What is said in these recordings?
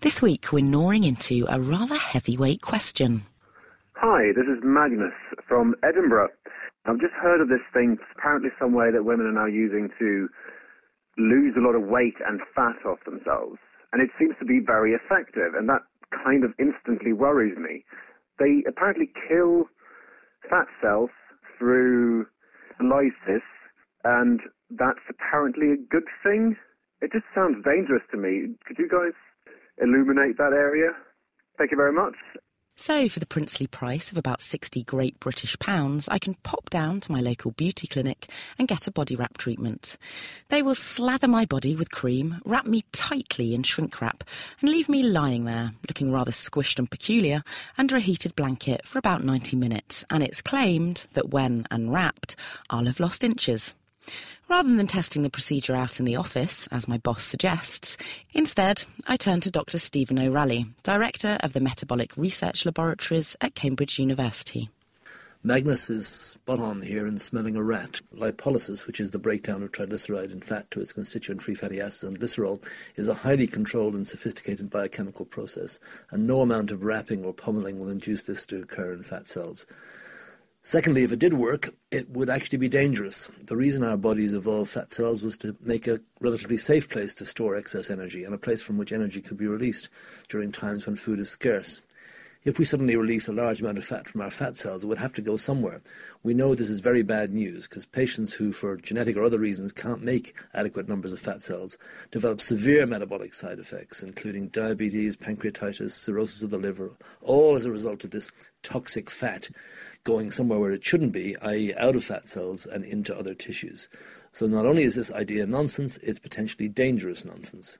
This week, we're gnawing into a rather heavyweight question. Hi, this is Magnus from Edinburgh. I've just heard of this thing, apparently some way that women are now using to lose a lot of weight and fat off themselves. And it seems to be very effective, and that kind of instantly worries me. They apparently kill fat cells through lysis, and that's apparently a good thing. It just sounds dangerous to me. Could you guys illuminate that area? Thank you very much. So, for the princely price of about 60 great British pounds, I can pop down to my local beauty clinic and get a body wrap treatment. They will slather my body with cream, wrap me tightly in shrink wrap, and leave me lying there, looking rather squished and peculiar, under a heated blanket for about 90 minutes. And it's claimed that when unwrapped, I'll have lost inches. Rather than testing the procedure out in the office, as my boss suggests, instead I turn to Dr. Stephen O'Rahilly, Director of the Metabolic Research Laboratories at Cambridge University. Magnus is spot on here in smelling a rat. Lipolysis, which is the breakdown of triglyceride in fat to its constituent free fatty acids and glycerol, is a highly controlled and sophisticated biochemical process, and no amount of wrapping or pummeling will induce this to occur in fat cells. Secondly, if it did work, it would actually be dangerous. The reason our bodies evolved fat cells was to make a relatively safe place to store excess energy and a place from which energy could be released during times when food is scarce. If we suddenly release a large amount of fat from our fat cells, it would have to go somewhere. We know this is very bad news because patients who, for genetic or other reasons, can't make adequate numbers of fat cells develop severe metabolic side effects, including diabetes, pancreatitis, cirrhosis of the liver, all as a result of this toxic fat going somewhere where it shouldn't be, i.e., out of fat cells and into other tissues. So not only is this idea nonsense, it's potentially dangerous nonsense.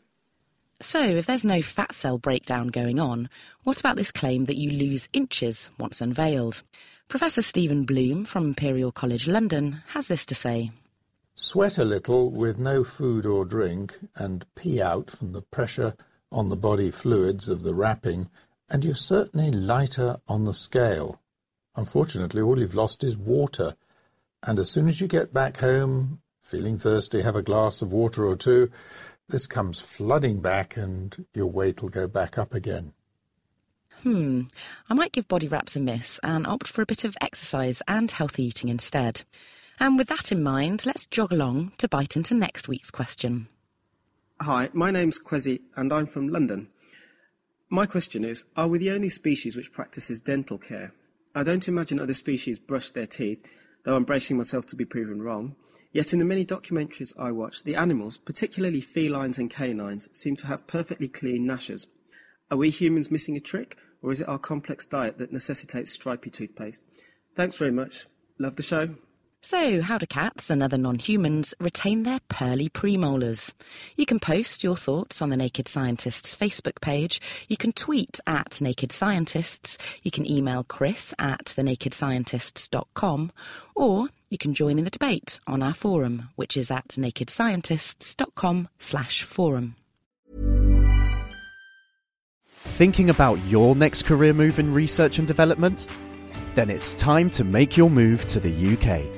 So, if there's no fat cell breakdown going on, what about this claim that you lose inches once unveiled? Professor Stephen Bloom from Imperial College London has this to say. Sweat a little with no food or drink and pee out from the pressure on the body fluids of the wrapping, and you're certainly lighter on the scale. Unfortunately, all you've lost is water. And as soon as you get back home, feeling thirsty, have a glass of water or two, this comes flooding back and your weight will go back up again. Hmm, I might give body wraps a miss and opt for a bit of exercise and healthy eating instead. And with that in mind, let's jog along to bite into next week's question. Hi, my name's Kwesi and I'm from London. My question is Are we the only species which practices dental care? I don't imagine other species brush their teeth, though I'm bracing myself to be proven wrong. Yet in the many documentaries I watch, the animals, particularly felines and canines, seem to have perfectly clean gnashes. Are we humans missing a trick, or is it our complex diet that necessitates stripy toothpaste? Thanks very much. Love the show. So, how do cats and other non humans retain their pearly premolars? You can post your thoughts on the Naked Scientists Facebook page. You can tweet at Naked Scientists. You can email Chris at thenakedscientists.com. Or you can join in the debate on our forum, which is at nakedscientists.com slash forum. Thinking about your next career move in research and development? Then it's time to make your move to the UK